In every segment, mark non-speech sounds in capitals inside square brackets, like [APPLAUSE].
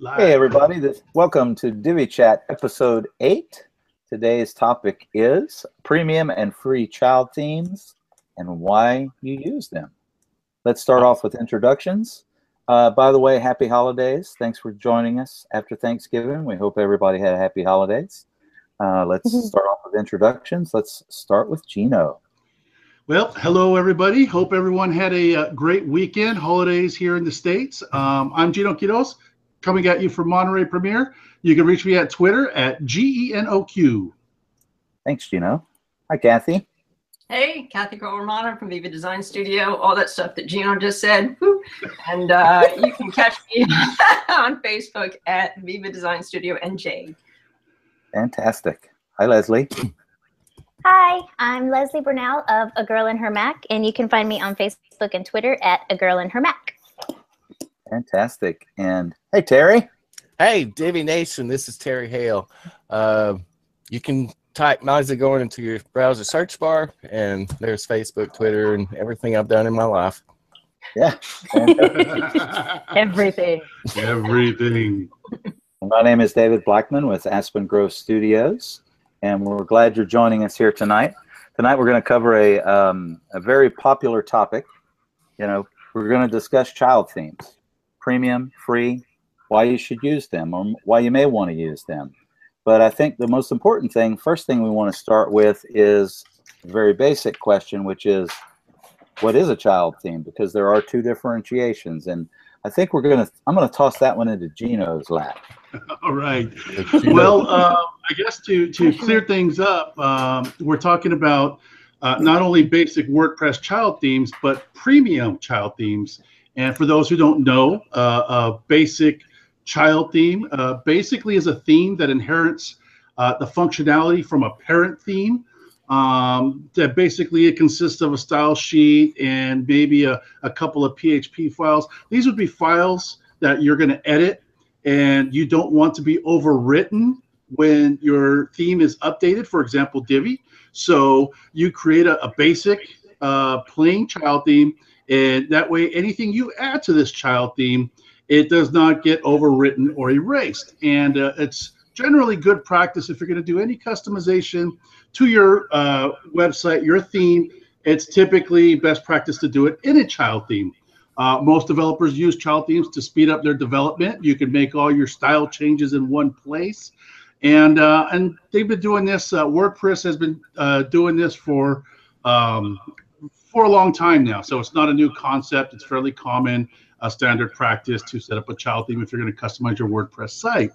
Live. Hey, everybody. This, welcome to Divi Chat episode 8. Today's topic is premium and free child themes and why you use them. Let's start off with introductions. Uh, by the way, happy holidays. Thanks for joining us after Thanksgiving. We hope everybody had a happy holidays. Uh, let's start off with introductions. Let's start with Gino. Well, hello everybody. Hope everyone had a uh, great weekend, holidays here in the States. Um, I'm Gino Quiros, coming at you from Monterey Premier. You can reach me at Twitter at G-E-N-O-Q. Thanks, Gino. Hi, Kathy. Hey, Kathy Romano from Viva Design Studio, all that stuff that Gino just said. And uh, you can catch me [LAUGHS] on Facebook at Viva Design Studio NJ. Fantastic. Hi, Leslie. Hi, I'm Leslie Burnell of A Girl in Her Mac, and you can find me on Facebook and Twitter at A Girl in Her Mac. Fantastic. And hey, Terry. Hey, Divi Nation, this is Terry Hale. Uh, you can type Miza going into your browser search bar, and there's Facebook, Twitter, and everything I've done in my life. Yeah. [LAUGHS] Everything. Everything. My name is David Blackman with Aspen Grove Studios, and we're glad you're joining us here tonight. Tonight we're going to cover a, um, a very popular topic. You know, we're going to discuss child themes, premium, free, why you should use them, or why you may want to use them. But I think the most important thing, first thing we want to start with is a very basic question, which is, what is a child theme? Because there are two differentiations, and I think we're gonna. I'm gonna toss that one into Gino's lap. [LAUGHS] All right. Well, uh, I guess to, to clear things up, um, we're talking about uh, not only basic WordPress child themes, but premium child themes. And for those who don't know, uh, a basic child theme uh, basically is a theme that inherits uh, the functionality from a parent theme. Um, that basically it consists of a style sheet and maybe a, a couple of PHP files. These would be files that you're going to edit and you don't want to be overwritten when your theme is updated, for example, Divi. So you create a, a basic uh, plain child theme, and that way anything you add to this child theme, it does not get overwritten or erased. And uh, it's generally good practice if you're going to do any customization to your uh, website, your theme. It's typically best practice to do it in a child theme. Uh, most developers use child themes to speed up their development. You can make all your style changes in one place, and uh, and they've been doing this. Uh, WordPress has been uh, doing this for um, for a long time now, so it's not a new concept. It's fairly common, standard practice to set up a child theme if you're going to customize your WordPress site.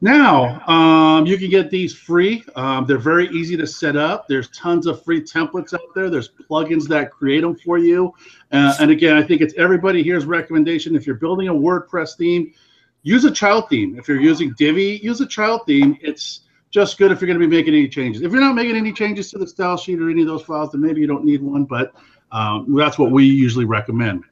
Now, um, you can get these free. Um, they're very easy to set up. There's tons of free templates out there. There's plugins that create them for you. Uh, and again, I think it's everybody here's recommendation. If you're building a WordPress theme, use a child theme. If you're using Divi, use a child theme. It's just good if you're going to be making any changes. If you're not making any changes to the style sheet or any of those files, then maybe you don't need one. But um, that's what we usually recommend.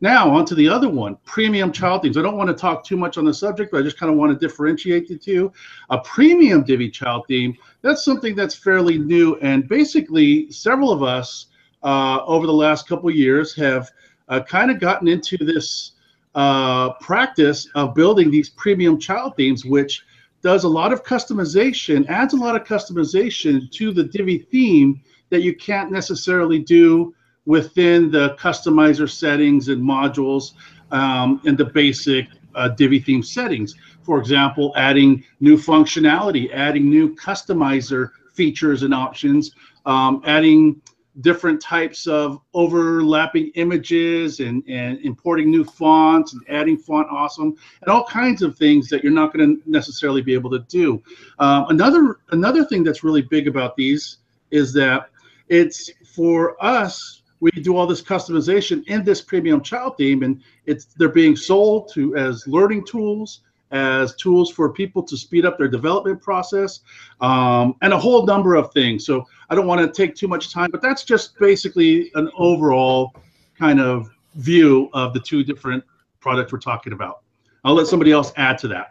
Now, on to the other one, premium child themes. I don't want to talk too much on the subject, but I just kind of want to differentiate the two. A premium Divi child theme, that's something that's fairly new. And basically, several of us uh, over the last couple years have uh, kind of gotten into this uh, practice of building these premium child themes, which does a lot of customization, adds a lot of customization to the Divi theme that you can't necessarily do within the customizer settings and modules um, and the basic uh, Divi theme settings. For example, adding new functionality, adding new customizer features and options, um, adding different types of overlapping images and, and importing new fonts and adding font awesome and all kinds of things that you're not going to necessarily be able to do. Um, another another thing that's really big about these is that it's for us we do all this customization in this premium child theme and it's they're being sold to as learning tools as tools for people to speed up their development process um, and a whole number of things so i don't want to take too much time but that's just basically an overall kind of view of the two different products we're talking about i'll let somebody else add to that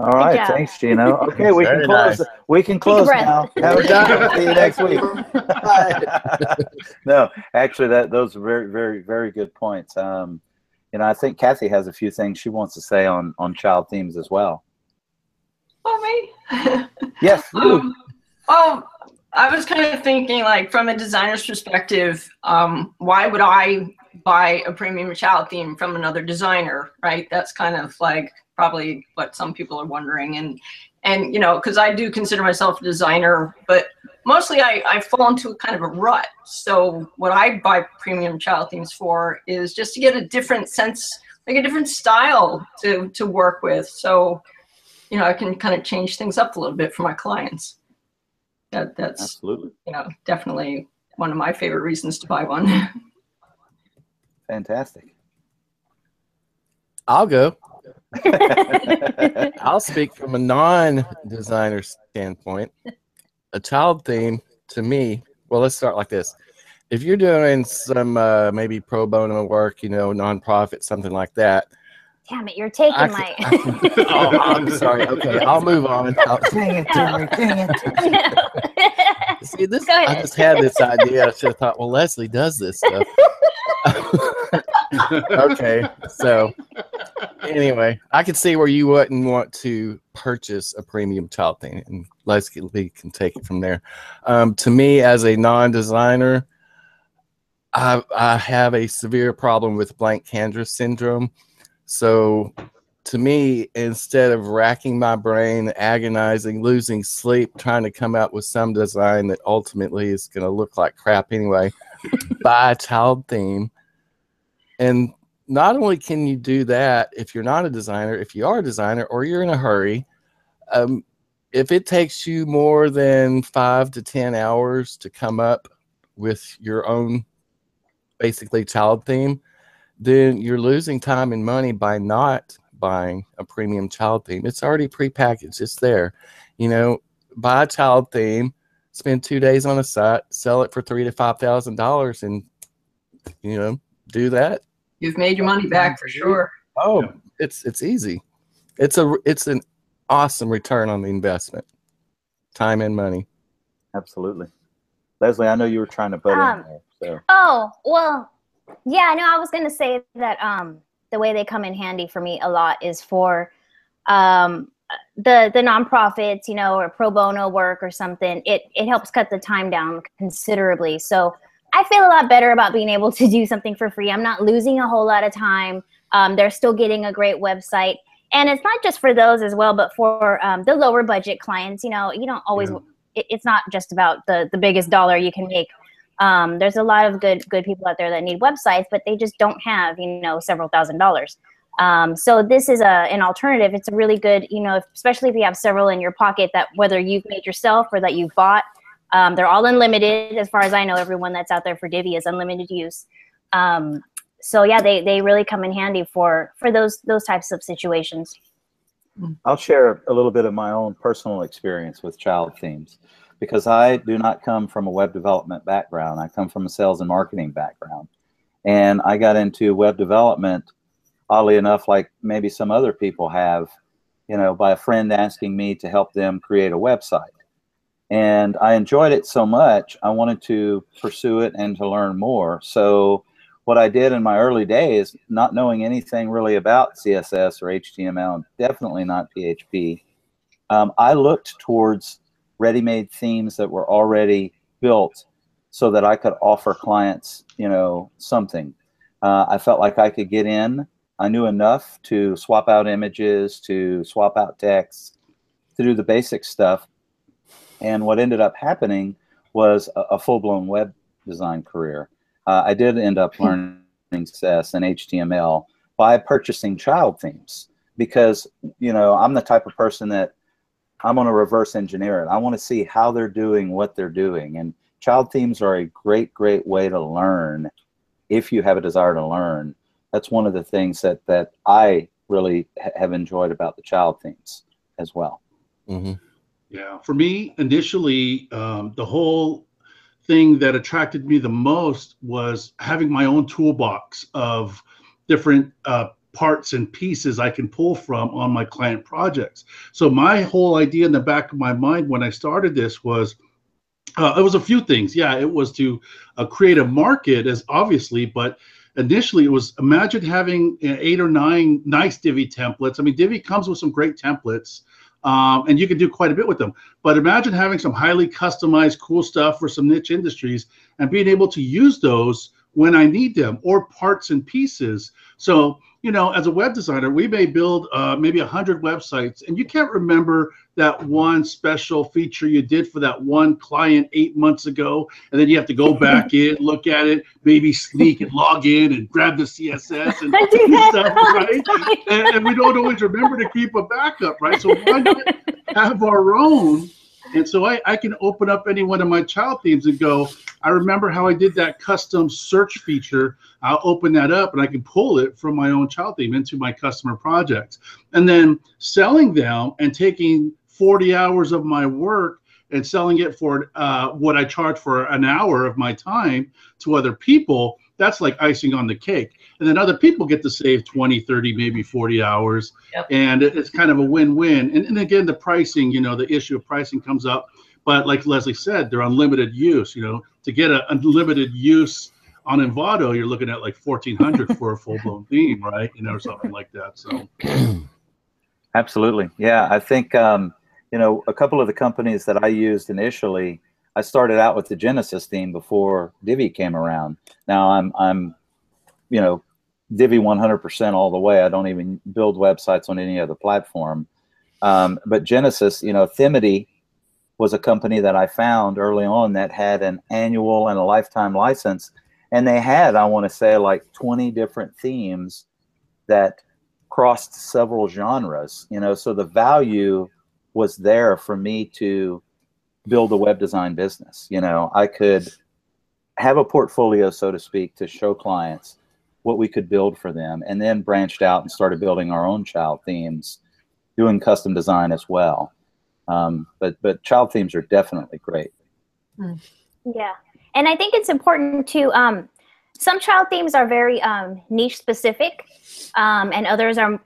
All right, job. thanks, Gino. Okay, we can Very close. nice. We can close now. Have a good time. See you next week. [LAUGHS] [LAUGHS] no, actually, that those are very, very, very good points. Um, you know, I think Kathy has a few things she wants to say on on child themes as well. Oh me? [LAUGHS] yes. Um, oh, I was kind of thinking, like, from a designer's perspective, um, why would I buy a premium child theme from another designer, right? That's kind of like probably what some people are wondering. And, and you know, because I do consider myself a designer, but mostly I, I fall into a kind of a rut. So what I buy premium child themes for is just to get a different sense, like a different style to, to work with. So, you know, I can kind of change things up a little bit for my clients. That, that's absolutely, you know, definitely one of my favorite reasons to buy one. [LAUGHS] Fantastic. I'll go. [LAUGHS] I'll speak from a non-designer standpoint. A child theme to me, well, let's start like this. If you're doing some uh, maybe pro bono work, you know, nonprofit, something like that. Damn it, you're taking I my. [LAUGHS] oh, I'm sorry. Okay, I'll move on. [LAUGHS] I'll... Dang it, Dang it. See, this I just had this idea. I should have thought, well, Leslie does this stuff. [LAUGHS] okay, so anyway, I can see where you wouldn't want to purchase a premium child theme, and let's Leslie can take it from there. Um, to me, as a non-designer, I, I have a severe problem with blank canvas syndrome. So, to me, instead of racking my brain, agonizing, losing sleep, trying to come out with some design that ultimately is going to look like crap anyway, [LAUGHS] buy a child theme and not only can you do that if you're not a designer, if you are a designer or you're in a hurry, um, if it takes you more than five to 10 hours to come up with your own basically child theme, then you're losing time and money by not buying a premium child theme. It's already prepackaged, it's there. You know, buy a child theme, spend two days on a site, sell it for three to five thousand dollars, and you know, do that. You've made your money back for sure. Oh, yeah. it's it's easy. It's a it's an awesome return on the investment, time and money. Absolutely, Leslie. I know you were trying to butt um, in there. So. Oh well, yeah. No, I was going to say that um, the way they come in handy for me a lot is for um, the the nonprofits, you know, or pro bono work or something. It it helps cut the time down considerably. So I feel a lot better about being able to do something for free. I'm not losing a whole lot of time. Um, they're still getting a great website. And it's not just for those as well, but for um, the lower budget clients. You know, you don't always. Yeah. It, it's not just about the the biggest dollar you can make. Um, there's a lot of good good people out there that need websites, but they just don't have you know several thousand dollars. Um, so this is a an alternative. It's a really good, you know, especially if you have several in your pocket that whether you've made yourself or that you've bought, um, they're all unlimited, as far as I know. Everyone that's out there for Divi is unlimited use. Um, so yeah, they they really come in handy for for those those types of situations. I'll share a little bit of my own personal experience with child themes because I do not come from a web development background. I come from a sales and marketing background. And I got into web development, oddly enough, like maybe some other people have, you know, by a friend asking me to help them create a website and I enjoyed it so much, I wanted to pursue it and to learn more. So, what I did in my early days, not knowing anything really about CSS or HTML, definitely not PHP, um, I looked towards ready made themes that were already built so that I could offer clients, you know, something. Uh, I felt like I could get in. I knew enough to swap out images, to swap out text, to do the basic stuff and what ended up happening was a, a full blown web design career. Uh, I did end up hmm. learning CSS and HTML by purchasing child themes because you know I'm the type of person that I'm going to reverse engineer it. I want to see how they're doing what they're doing, and child themes are a great, great way to learn if you have a desire to learn. That's one of the things that that I really ha have enjoyed about the child themes as well. Mm-hmm. Yeah, for me, initially, um, the whole thing that attracted me the most was having my own toolbox of different uh, parts and pieces I can pull from on my client projects. So my whole idea in the back of my mind when I started this was uh, it was a few things. Yeah, it was to uh, create a market, as obviously, but initially it was imagine having eight or nine nice Divi templates. I mean, Divi comes with some great templates. Um, and you can do quite a bit with them. But imagine having some highly customized, cool stuff for some niche industries and being able to use those when I need them or parts and pieces. So, you know, as a web designer, we may build uh, maybe 100 websites and you can't remember that one special feature you did for that one client eight months ago. And then you have to go back [LAUGHS] in, look at it, maybe sneak and log in and grab the CSS and [LAUGHS] stuff, right? And, and we don't always remember to keep a backup, right? So why not [LAUGHS] have our own? And so I, I can open up any one of my child themes and go, I remember how I did that custom search feature. I'll open that up and I can pull it from my own child theme into my customer projects. And then selling them and taking 40 hours of my work and selling it for uh, what I charge for an hour of my time to other people, that's like icing on the cake. And then other people get to save 20, 30, maybe 40 hours. Yep. And it's kind of a win win. And, and again, the pricing, you know, the issue of pricing comes up. But like Leslie said, they're unlimited use. You know, to get an unlimited use on Envato, you're looking at like 1400 for a full blown theme, [LAUGHS] right? You know, or something like that. So, absolutely. Yeah. I think, um, you know, a couple of the companies that I used initially, I started out with the Genesis theme before Divi came around. Now I'm I'm you know Divi 100% all the way. I don't even build websites on any other platform. Um, but Genesis, you know, Themedy was a company that I found early on that had an annual and a lifetime license, and they had I want to say like 20 different themes that crossed several genres. You know, so the value was there for me to build a web design business. You know, I could have a portfolio, so to speak, to show clients what we could build for them, and then branched out and started building our own child themes, doing custom design as well. Um, but but child themes are definitely great. Hmm. Yeah, and I think it's important to. Um, some child themes are very um, niche specific, um, and others are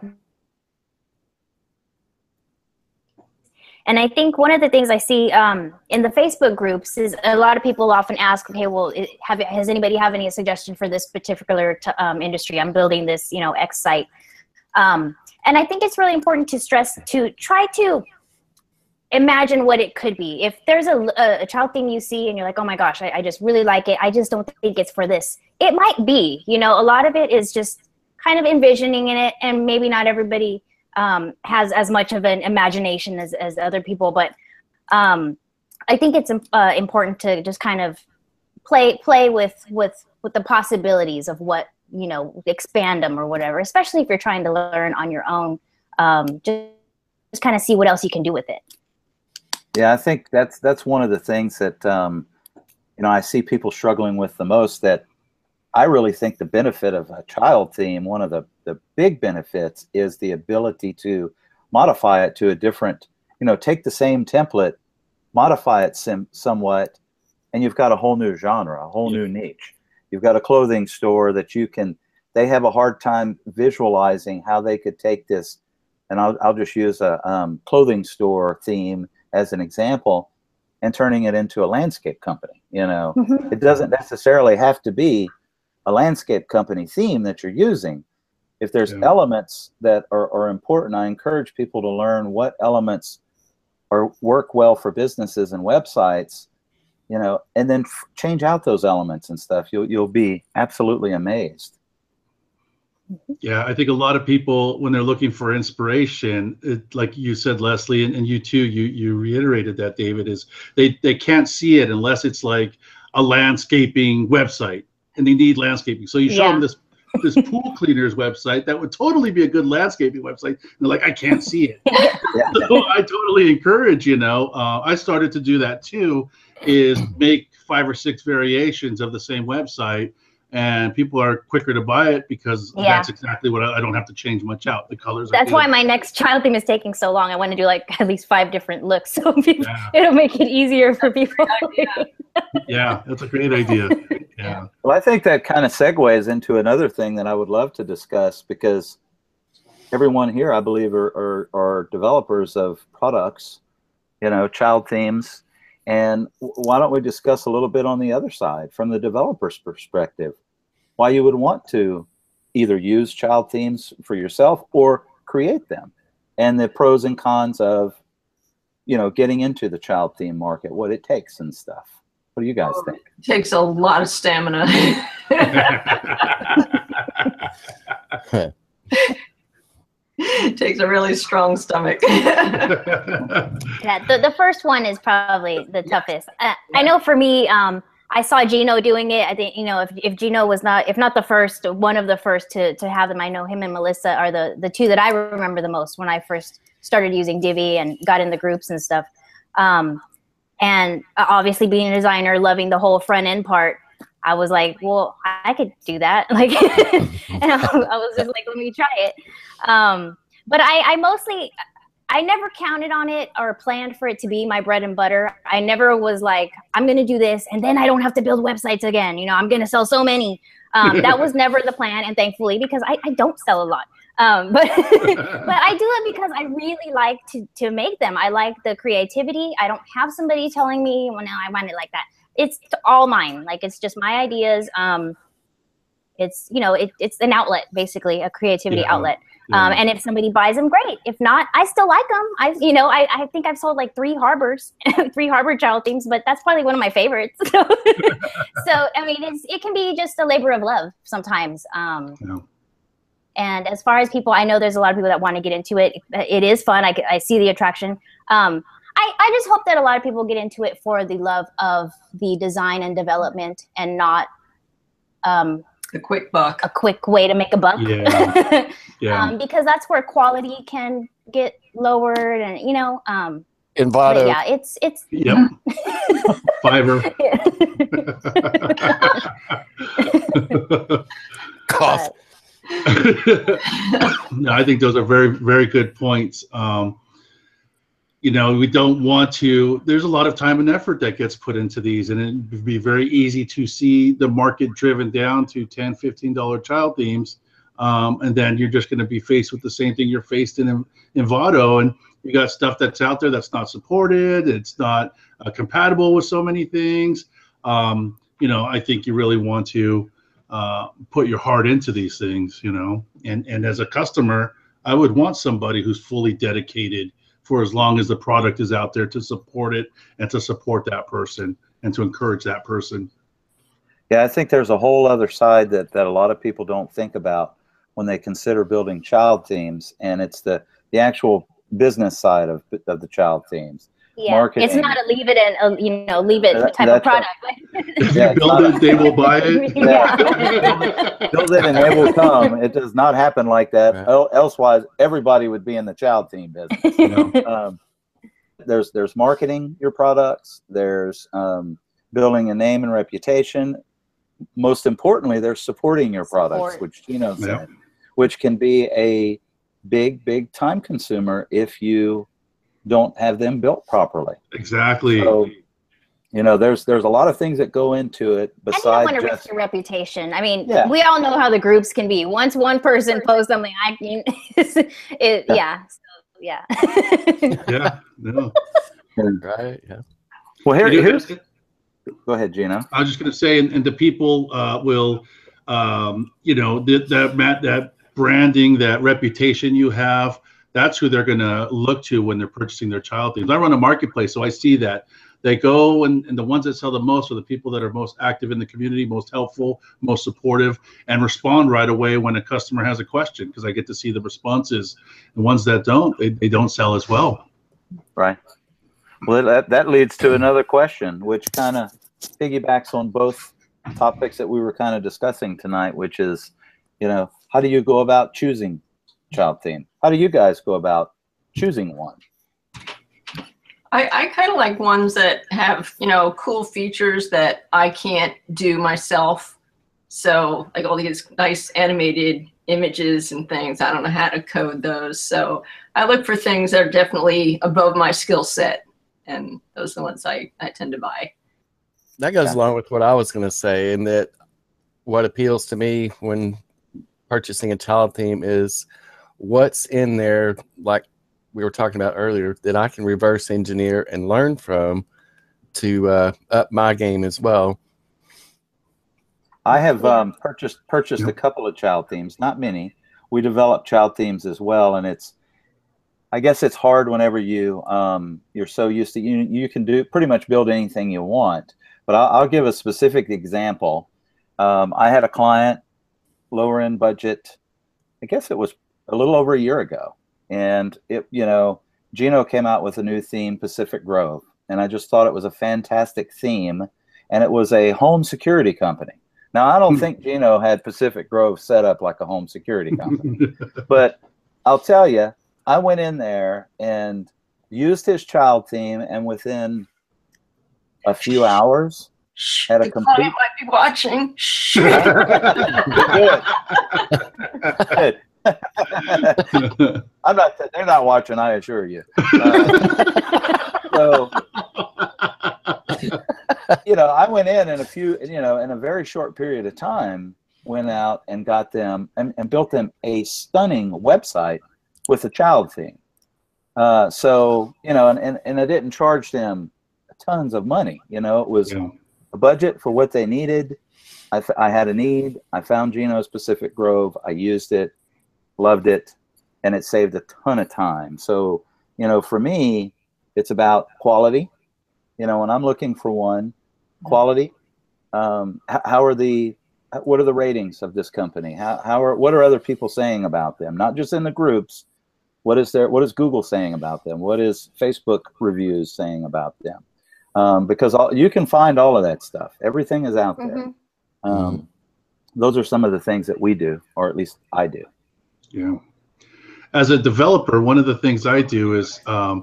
And I think one of the things I see um, in the Facebook groups is a lot of people often ask, okay, well, have, has anybody have any suggestion for this particular t- um, industry? I'm building this, you know, X site. Um, and I think it's really important to stress to try to imagine what it could be. If there's a, a, child theme you see and you're like, oh my gosh, I, I just really like it. I just don't think it's for this. It might be, you know, a lot of it is just kind of envisioning in it and maybe not everybody um, has as much of an imagination as, as other people, but um, I think it's uh, important to just kind of play play with with with the possibilities of what you know expand them or whatever. Especially if you're trying to learn on your own, um, just just kind of see what else you can do with it. Yeah, I think that's that's one of the things that um, you know I see people struggling with the most. That I really think the benefit of a child theme, one of the, the big benefits is the ability to modify it to a different, you know, take the same template, modify it sim- somewhat, and you've got a whole new genre, a whole new niche. You've got a clothing store that you can, they have a hard time visualizing how they could take this, and I'll, I'll just use a um, clothing store theme as an example and turning it into a landscape company. You know, mm-hmm. it doesn't necessarily have to be a landscape company theme that you're using. If there's yeah. elements that are, are important, I encourage people to learn what elements are work well for businesses and websites, you know, and then f- change out those elements and stuff. You'll you'll be absolutely amazed. Yeah, I think a lot of people when they're looking for inspiration, it, like you said, Leslie, and, and you too, you you reiterated that, David, is they they can't see it unless it's like a landscaping website and they need landscaping. So you show yeah. them this this [LAUGHS] pool cleaners website that would totally be a good landscaping website. And they're like, I can't see it. [LAUGHS] so I totally encourage, you know, uh, I started to do that too, is make five or six variations of the same website and people are quicker to buy it because yeah. that's exactly what I, I, don't have to change much out. The colors. That's why my next child theme is taking so long. I want to do like at least five different looks, [LAUGHS] so people, yeah. it'll make it easier for people. [LAUGHS] yeah, that's a great idea. [LAUGHS] Yeah. Well, I think that kind of segues into another thing that I would love to discuss because everyone here, I believe, are, are, are developers of products, you know, child themes and why don't we discuss a little bit on the other side from the developer's perspective? why you would want to either use child themes for yourself or create them and the pros and cons of you know getting into the child theme market what it takes and stuff. What do you guys think? It takes a lot of stamina. it [LAUGHS] [LAUGHS] [LAUGHS] [LAUGHS] takes a really strong stomach [LAUGHS] yeah the, the first one is probably the toughest uh, i know for me um, I saw Gino doing it. I think you know if if Gino was not if not the first, one of the first to to have them. I know him and Melissa are the the two that I remember the most when I first started using Divi and got in the groups and stuff. Um, and obviously being a designer, loving the whole front end part, I was like, well, I could do that. [LAUGHS] Like, and I, I, was just like, let me try it. Um, but I, I mostly I never counted on it or planned for it to be my bread and butter. I never was like, I'm going to do this and then I don't have to build websites again. You know, I'm going to sell so many. Um, that was [LAUGHS] never the plan. And thankfully, because I, I don't sell a lot. Um, [LAUGHS] but but I do it because I really like to, to make them. I like the creativity. I don't have somebody telling me, well, now I want it like that. It's all mine. Like it's just my ideas. Um, it's you know it, it's an outlet basically a creativity yeah. outlet um, and if somebody buys them, great. If not, I still like them. I, you know, I, I think I've sold like three harbors, [LAUGHS] three harbor child themes, but that's probably one of my favorites. [LAUGHS] So, [LAUGHS] so I mean, it's it can be just a labor of love sometimes. Um, yeah. And as far as people, I know there's a lot of people that want to get into it. It is fun. I, I see the attraction. Um, I, I just hope that a lot of people get into it for the love of the design and development and not um, a quick buck. a quick way to make a buck. Yeah, [LAUGHS] yeah. Um, because that's where quality can get lowered and you know um Envato. yeah it's it's yep. [LAUGHS] Fiverr. [LAUGHS] Cough. No, i think those are very very good points. Um you know we don't want to there's a lot of time and effort that gets put into these and it would be very easy to see the market driven down to 10 15 dollar child themes um, and then you're just going to be faced with the same thing you're faced in Envato and you got stuff that's out there that's not supported it's not uh, compatible with so many things. Um, you know i think you really want to uh, put your heart into these things you know and and as a customer i would want somebody who's fully dedicated for as long as the product is out there to support it and to support that person and to encourage that person. Yeah, I think there's a whole other side that, that a lot of people don't think about when they consider building child themes, and it's the, the actual business side of, of the child themes yeah. marketing. It's not a leave it and uh, you know leave it that, type of product. [LAUGHS] if you build it, they will buy it. [LAUGHS] Yeah, [LAUGHS] build, it, and they will come. It does not happen like that. Right. Elsewise, everybody would be in the child theme business. You know? um, there's there's marketing your products. There's um, building a name and reputation. Most importantly, there's supporting your Support. products, which you know, yep. which can be a big big time consumer if you don't have them built properly. Exactly. So, you know, there's there's a lot of things that go into it besides I don't want to risk your reputation. I mean, yeah. we all know how the groups can be. Once one person posts something, I can, [LAUGHS] it, yeah. So, yeah. [LAUGHS] yeah. No. Right. Yeah. Well, here, here's. Go ahead, Gina. I was just going to say, and, and the people uh, will, um, you know, that that that branding, that reputation you have that's who they're going to look to when they're purchasing their child themes. I run a marketplace, so I see that they go and, and the ones that sell the most are the people that are most active in the community, most helpful, most supportive, and respond right away when a customer has a question because I get to see the responses. The ones that don't, they, they don't sell as well. Right. Well, that, that leads to another question, which kind of piggybacks on both topics that we were kind of discussing tonight, which is, you know, how do you go about choosing child theme. How do you guys go about choosing one? I, I kind of like ones that have, you know, cool features that I can't do myself. So like all these nice animated images and things, I don't know how to code those. So I look for things that are definitely above my skill set. And those are the ones I, I tend to buy. That goes yeah. along with what I was going to say, in that what appeals to me when purchasing a child theme is what's in there, like we were talking about earlier, that I can reverse engineer and learn from to uh, up my game as well. I have um, purchased purchased a couple of child themes, not many. We develop child themes as well, and it's I guess it's hard whenever you um, you're so used to you you can do pretty much build anything you want. But I'll, I'll give a specific example. Um, I had a client, lower end budget. I guess it was a little over a year ago, and it you know Gino came out with a new theme, Pacific Grove, and I just thought it was a fantastic theme, and it was a home security company. Now I don't [LAUGHS] think Gino had Pacific Grove set up like a home security [LAUGHS] company, but I'll tell you I went in there and used his child theme, and within a few hours, had a complete. might be watching. [LAUGHS] Good. Good. I'm not. They're not watching. I assure you. Uh, so, you know, I went in in a few, you know, in a very short period of time, went out and got them and, and built them a stunning website with a child theme. Uh, so you know, and, and, and I didn't charge them tons of money. You know, it was yeah. a budget for what they needed. I, I had a need. I found Gino's Pacific Grove. I used it, loved it, and it saved a ton of time. So you know, for me, it's about quality. You know, when I'm looking for one, quality. Um, how, are the what are the ratings of this company? How, how are what are other people saying about them? Not just in the groups, what is there? What is Google saying about them? What is Facebook reviews saying about them? Um, because all, you can find all of that stuff. Everything is out there. Mm-hmm. Um, those are some of the things that we do, or at least I do. Yeah. As a developer, one of the things I do is um,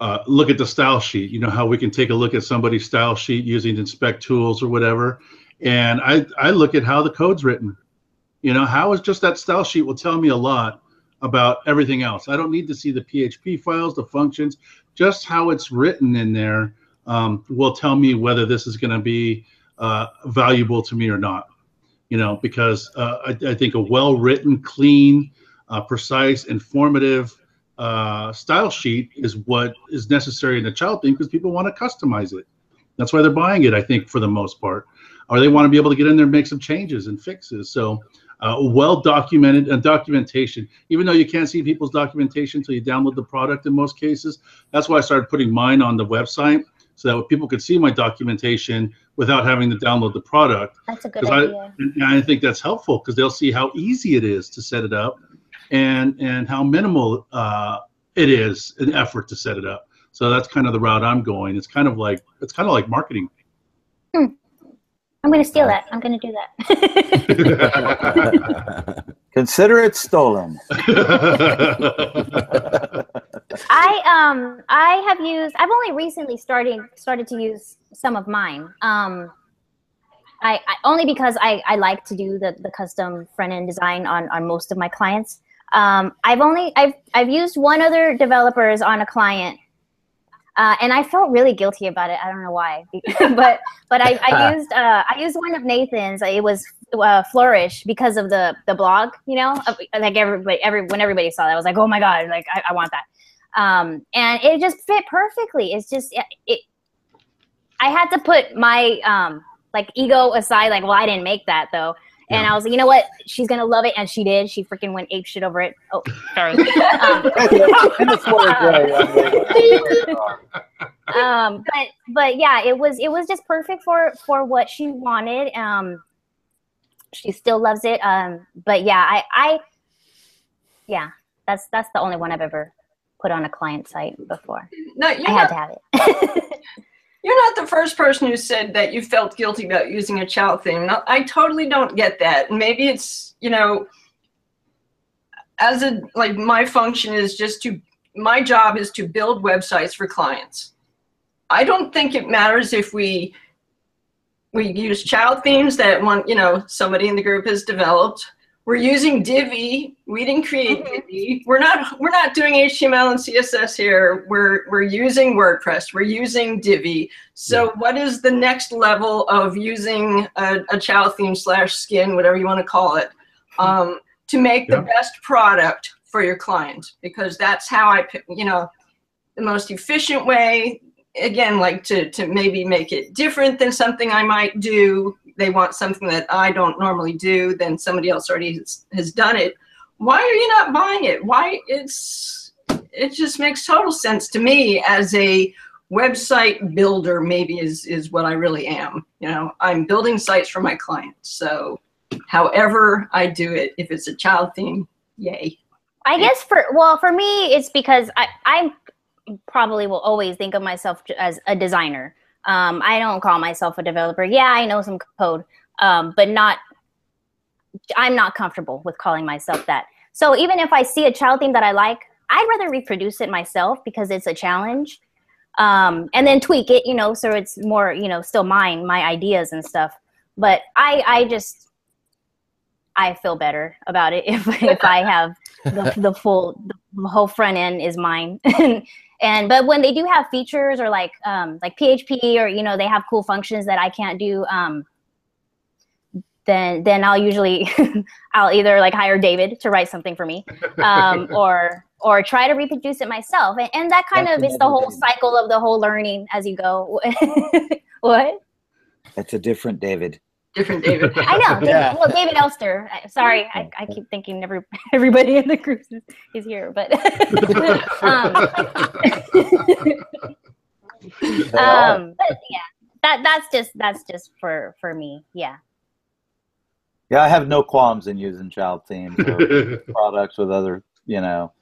uh, look at the style sheet. You know how we can take a look at somebody's style sheet using inspect tools or whatever, and I I look at how the code's written. You know how is just that style sheet will tell me a lot about everything else. I don't need to see the PHP files, the functions, just how it's written in there um, will tell me whether this is going to be uh, valuable to me or not. You know, because uh, I, I, think a well-written, clean, uh, precise, informative uh, style sheet is what is necessary in a child theme because people want to customize it. That's why they're buying it, I think, for the most part, or they want to be able to get in there and make some changes and fixes. So uh, well documented and documentation. Even though you can't see people's documentation until you download the product in most cases, that's why I started putting mine on the website so that people could see my documentation without having to download the product. That's a good idea. I, I think that's helpful because they'll see how easy it is to set it up, and and how minimal uh, it is an effort to set it up. So that's kind of the route I'm going. It's kind of like it's kind of like marketing. Hmm. I'm going to steal that. I'm going to do that. [LAUGHS] [LAUGHS] [LAUGHS] Consider it stolen. I um I have used I've only recently started started to use some of mine. Um I, I only because I, I like to do the, the custom front end design on, on most of my clients. Um, I've only I've I've used one other developers on a client uh, and I felt really guilty about it. I don't know why, [LAUGHS] but but I, I [LAUGHS] used uh, I used one of Nathan's. It was uh, Flourish because of the the blog. You know, like everybody every when everybody saw that, I was like, oh my god, like I, I want that. Um, and it just fit perfectly. It's just it, it. I had to put my um like ego aside. Like, well, I didn't make that though. And yeah. I was like, you know what? She's gonna love it, and she did. She freaking went ape shit over it. Oh, [LAUGHS] sorry. [LAUGHS] um, [LAUGHS] um, but but yeah, it was it was just perfect for for what she wanted. Um, she still loves it. Um, but yeah, I I yeah, that's that's the only one I've ever put on a client site before. No, I had to have it. [LAUGHS] You're not the first person who said that you felt guilty about using a child theme. I totally don't get that. Maybe it's, you know, as a, like my function is just to, my job is to build websites for clients. I don't think it matters if we, we use child themes that one, you know, somebody in the group has developed we're using Divi. We didn't create mm-hmm. Divi. We're not we're not doing HTML and CSS here. We're we're using WordPress. We're using Divi. So yeah. what is the next level of using a, a child theme slash skin, whatever you want to call it, um, to make yeah. the best product for your client? Because that's how I, you know, the most efficient way, again, like to, to maybe make it different than something I might do. They want something that I don't normally do, then somebody else already has, has done it. Why are you not buying it? Why it's it just makes total sense to me as a website builder maybe is is what I really am. You know, I'm building sites for my clients. So however I do it, if it's a child theme, yay. I guess for well, for me, it's because I I probably will always think of myself as a designer. Um, I don't call myself a developer. Yeah, I know some code, um, but not. I'm not comfortable with calling myself that. So even if I see a child theme that I like, I'd rather reproduce it myself because it's a challenge, um, and then tweak it. You know, so it's more you know still mine, my ideas and stuff. But I I just I feel better about it [LAUGHS] if if I have the, the full the whole front end is mine. [LAUGHS] but when they do have features or like um, like PHP or you know they have cool functions that I can't do, um, then then I'll usually [LAUGHS] I'll either like hire David to write something for me, um, [LAUGHS] or or try to reproduce it myself. And, and that kind That's of is the whole cycle of the whole learning as you go. [LAUGHS] what? That's a different David different David. [LAUGHS] I know. David, yeah. Well, David Elster. Sorry, I, I keep thinking every, [LAUGHS] everybody in the group is, is here, but [LAUGHS] um, um, but yeah, that that's just that's just for for me. Yeah. Yeah, I have no qualms in using child themes or products with other. You know,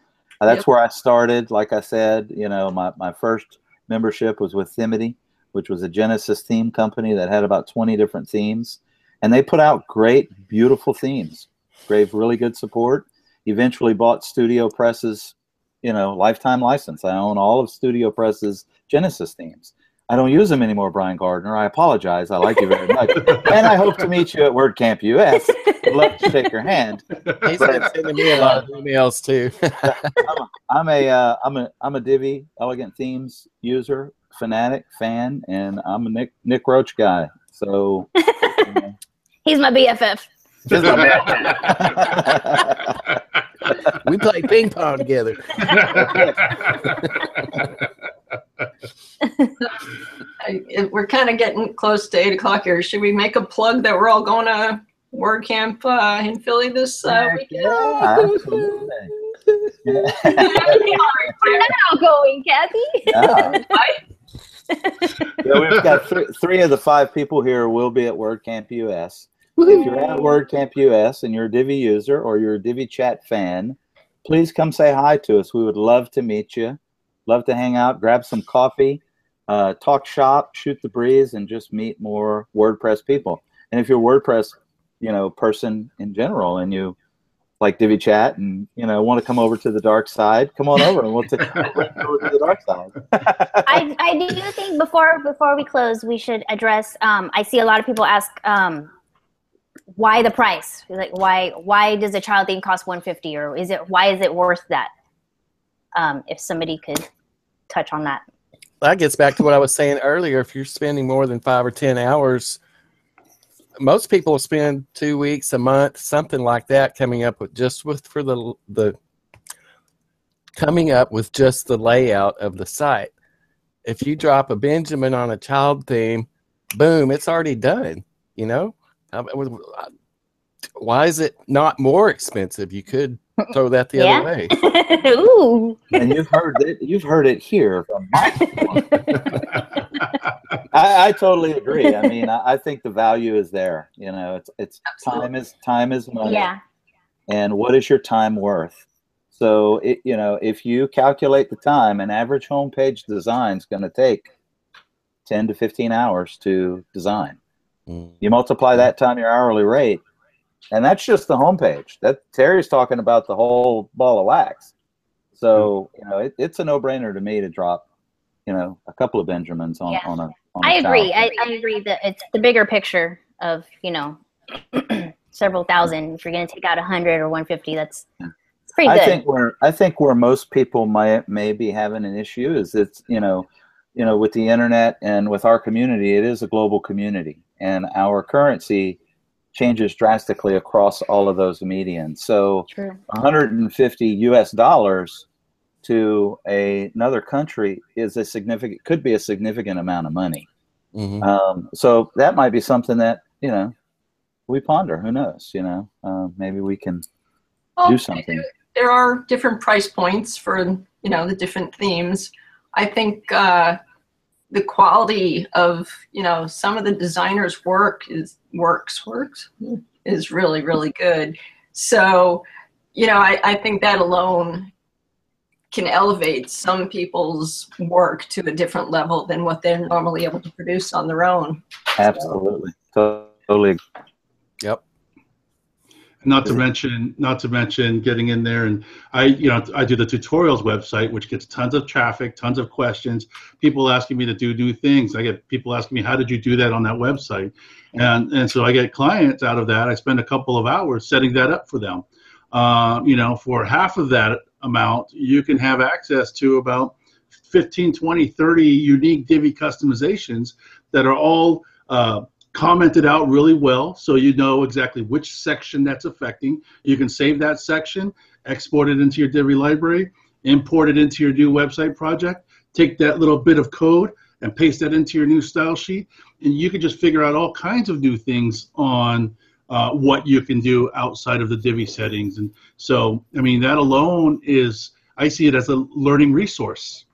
that's yep. where I started. Like I said, you know, my my first membership was with Themedy which was a Genesis theme company that had about 20 different themes. And they put out great, beautiful themes, gave really good support. Eventually bought Studio Press's, you know, lifetime license. I own all of Studio Press's Genesis themes. I don't use them anymore, Brian Gardner. I apologize. I like you very much. [LAUGHS] and I hope to meet you at WordCamp US. I'd love to shake your hand. He's been sending me a lot of emails too. [LAUGHS] I'm, a, I'm a uh, I'm a I'm a Divi Elegant Themes user fanatic fan, and I'm a Nick Nick Roach guy. So you know. [LAUGHS] he's my BFF. [LAUGHS] we play ping pong together. we're kind of getting close to eight o'clock here. Should we make a plug that we're all going to WordCamp uh, in Philly this uh, weekend? [LAUGHS] Yeah, absolutely. Yeah. now going, Kathy. Yeah [LAUGHS] yeah, we've got th- three of the five people here will be at WordCamp US. If you're at WordCamp US and you're a Divi user or you're a Divi Chat fan, please come say hi to us. We would love to meet you. Love to hang out, grab some coffee, uh, talk shop, shoot the breeze, and just meet more WordPress people. And if you're a WordPress, you know, person in general, and you like Divi Chat and you know want to come over to the dark side, come on over and we'll take [LAUGHS] over to the dark side. I, I do think before before we close, we should address. Um, I see a lot of people ask um, why the price. Like why why does a child theme cost one fifty or is it why is it worth that? Um, if somebody could touch on that. That gets back to what I was saying earlier. If you're spending more than five or ten hours most people spend two weeks, a month, something like that, coming up with just with for the the coming up with just the layout of the site. If you drop a Benjamin on a child theme, boom, it's already done. You know, why is it not more expensive? You could throw that the yeah. other way. [LAUGHS] Ooh. And you've heard it. You've heard it here from [LAUGHS] I, I, totally agree. I mean, I, I, think the value is there. You know, it's it's Absolutely. time is time is money. Yeah. And what is your time worth? So it you know, if you calculate the time, an average homepage design is going to take ten to fifteen hours to design. Mm. You multiply that time your hourly rate, and that's just the homepage. That Terry's talking about the whole ball of wax. So mm. you know, it, it's a no-brainer to me to drop, you know, a couple of Benjamins on, yeah. on a I agree. I, I, agree that it's the bigger picture of you know [CLEARS THROAT] several thousand. If you're going to take out a hundred or one fifty, that's it's pretty good. I think where I think where most people might may be having an issue is it's you know you know with the internet and with our community, it is a global community, and our currency changes drastically across all of those medians. So, True. 150 U.S. dollars to a, another country is a significant could be a significant amount of money. Mhm. Um, so that might be something that you know we ponder. Who knows? You know, uh, maybe we can Well, do something. there are different price points for you know the different themes. I think uh, the quality of you know some of the designers' work is works works hmm. is really really good. So you know I, I think that alone can elevate some people's work to a different level than what they're normally able to produce on their own. Absolutely, totally. Not to mention, not to mention getting in there and I, you know, I do the tutorials website, which gets tons of traffic, tons of questions, people asking me to do new things. I get people asking me, how did you do that on that website? And and so I get clients out of that. I spend a couple of hours setting that up for them. Uh, you know, for half of that amount, you can have access to about 15, 20, 30 unique Divi customizations that are all uh, commented out really well so you know exactly which section that's affecting. You can save that section, export it into your Divi library, import it into your new website project, take that little bit of code and paste that into your new style sheet, and you can just figure out all kinds of new things on uh, what you can do outside of the Divi settings. And so, I mean, that alone is, I see it as a learning resource.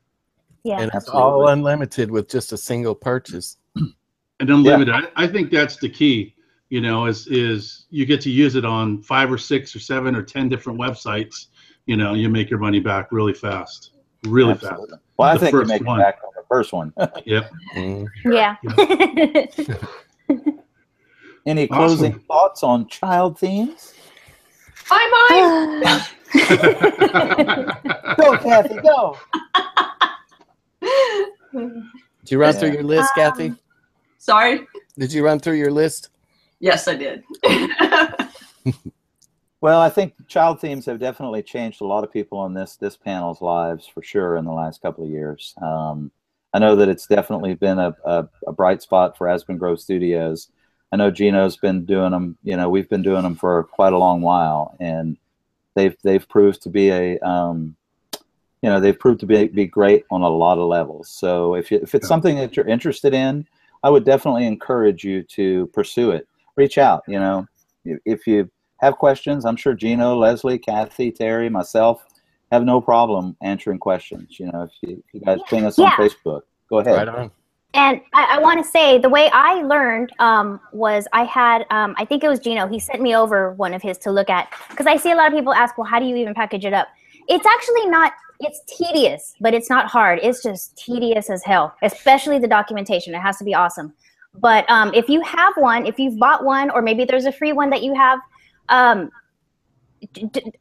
Yeah. And it's all unlimited with just a single purchase. [CLEARS THROAT] and unlimited. I, I think that's the key. You know, is is you get to use it on five or six or seven or ten different websites. You know, you make your money back really fast, really Absolutely. Well, I The think you first make one. it back on the first one. fast. [LAUGHS] Yep. Mhm. Yeah. [LAUGHS] Any Awesome. closing thoughts on child themes? Bye [LAUGHS] Go, Kathy, go. Did you run through your list, Kathy? Bye. Sorry. Did you run through your list? Yes, I did. [LAUGHS] Well, I think child themes have definitely changed a lot of people on this this panel's lives for sure in the last couple of years. Um, I know that it's definitely been a, a, a bright spot for Aspen Grove Studios. I know Gino's been doing them. You know, we've been doing them for quite a long while, and they've they've proved to be a um, you know they've proved to be be great on a lot of levels. So if you, if it's Yeah. something that you're interested in, I would definitely encourage you to pursue it. Reach out. You know, if- if you have questions, I'm sure Gino, Leslie, Kathy, Terry, myself have no problem answering questions. You know, if you, if you guys ping us on Facebook, go ahead. Right on. And I, I want to say the way I learned um, was I had, um, I think it was Gino, he sent me over one of his to look at. Because I see a lot of people ask, well, how do you even package it up? It's actually not, it's tedious, but it's not hard. It's just tedious as hell, especially the documentation. It has to be awesome. But um, if you have one, if you've bought one, or maybe there's a free one that you have, um,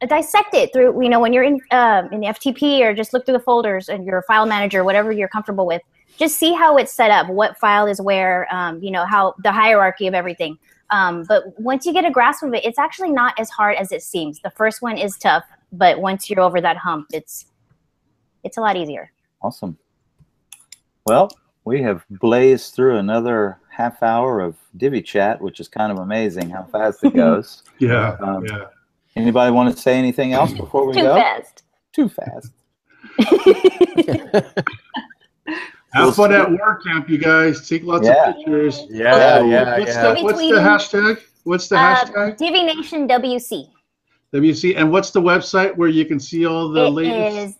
dissect it through, you know, when you're in, um in FTP or just look through the folders and your file manager, whatever you're comfortable with just see how it's set up, what file is where, um, you know, how the hierarchy of everything. Um, but once you get a grasp of it, it's actually not as hard as it seems. The first one is tough, but once you're over that hump, it's it's a lot easier. Awesome. Well, we have blazed through another half hour of Divi chat, which is kind of amazing how fast it [LAUGHS] goes. Yeah. Um, yeah. Anybody want to say anything else before we Too go? fast. Too fast. [LAUGHS] Have fun at WordCamp, you guys. Take lots Yeah. of pictures. Yeah, Oh, yeah, what's yeah. The, what's the hashtag? What's the Uh, hashtag? Divi Nation WC. WC. And what's the website where you can see all the It latest? is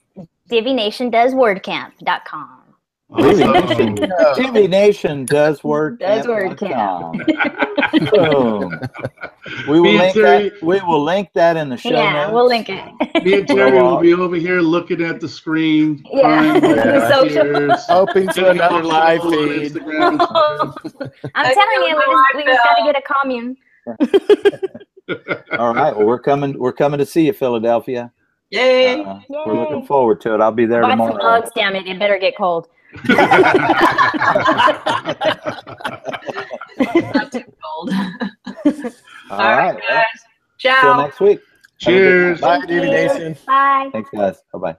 DiviNationDoesWordCamp.com. Awesome. Divi Nation does word. Oh. [LAUGHS] Does word Boom. Hmm. We will Me and link Terry- that. We will link that in the show Yeah, notes. we'll link it. Me and Terry will be [LAUGHS] over here looking at the screen. Yeah. Yeah. [LAUGHS] Social. Hoping to another live feed. I'm I telling you, we my just, we just got to get a commune. All right. Well, we're coming. We're coming to see you, Philadelphia. Yay. Uh, we're looking forward to it. I'll be there Buy some tomorrow. Uggs, damn it. It better get cold. [LAUGHS] [LAUGHS] Not too cold. [LAUGHS] All right. Well, guys. Till Ciao. next week. Cheers. Bye, Divi Nation. Bye. Thanks, guys. Bye bye.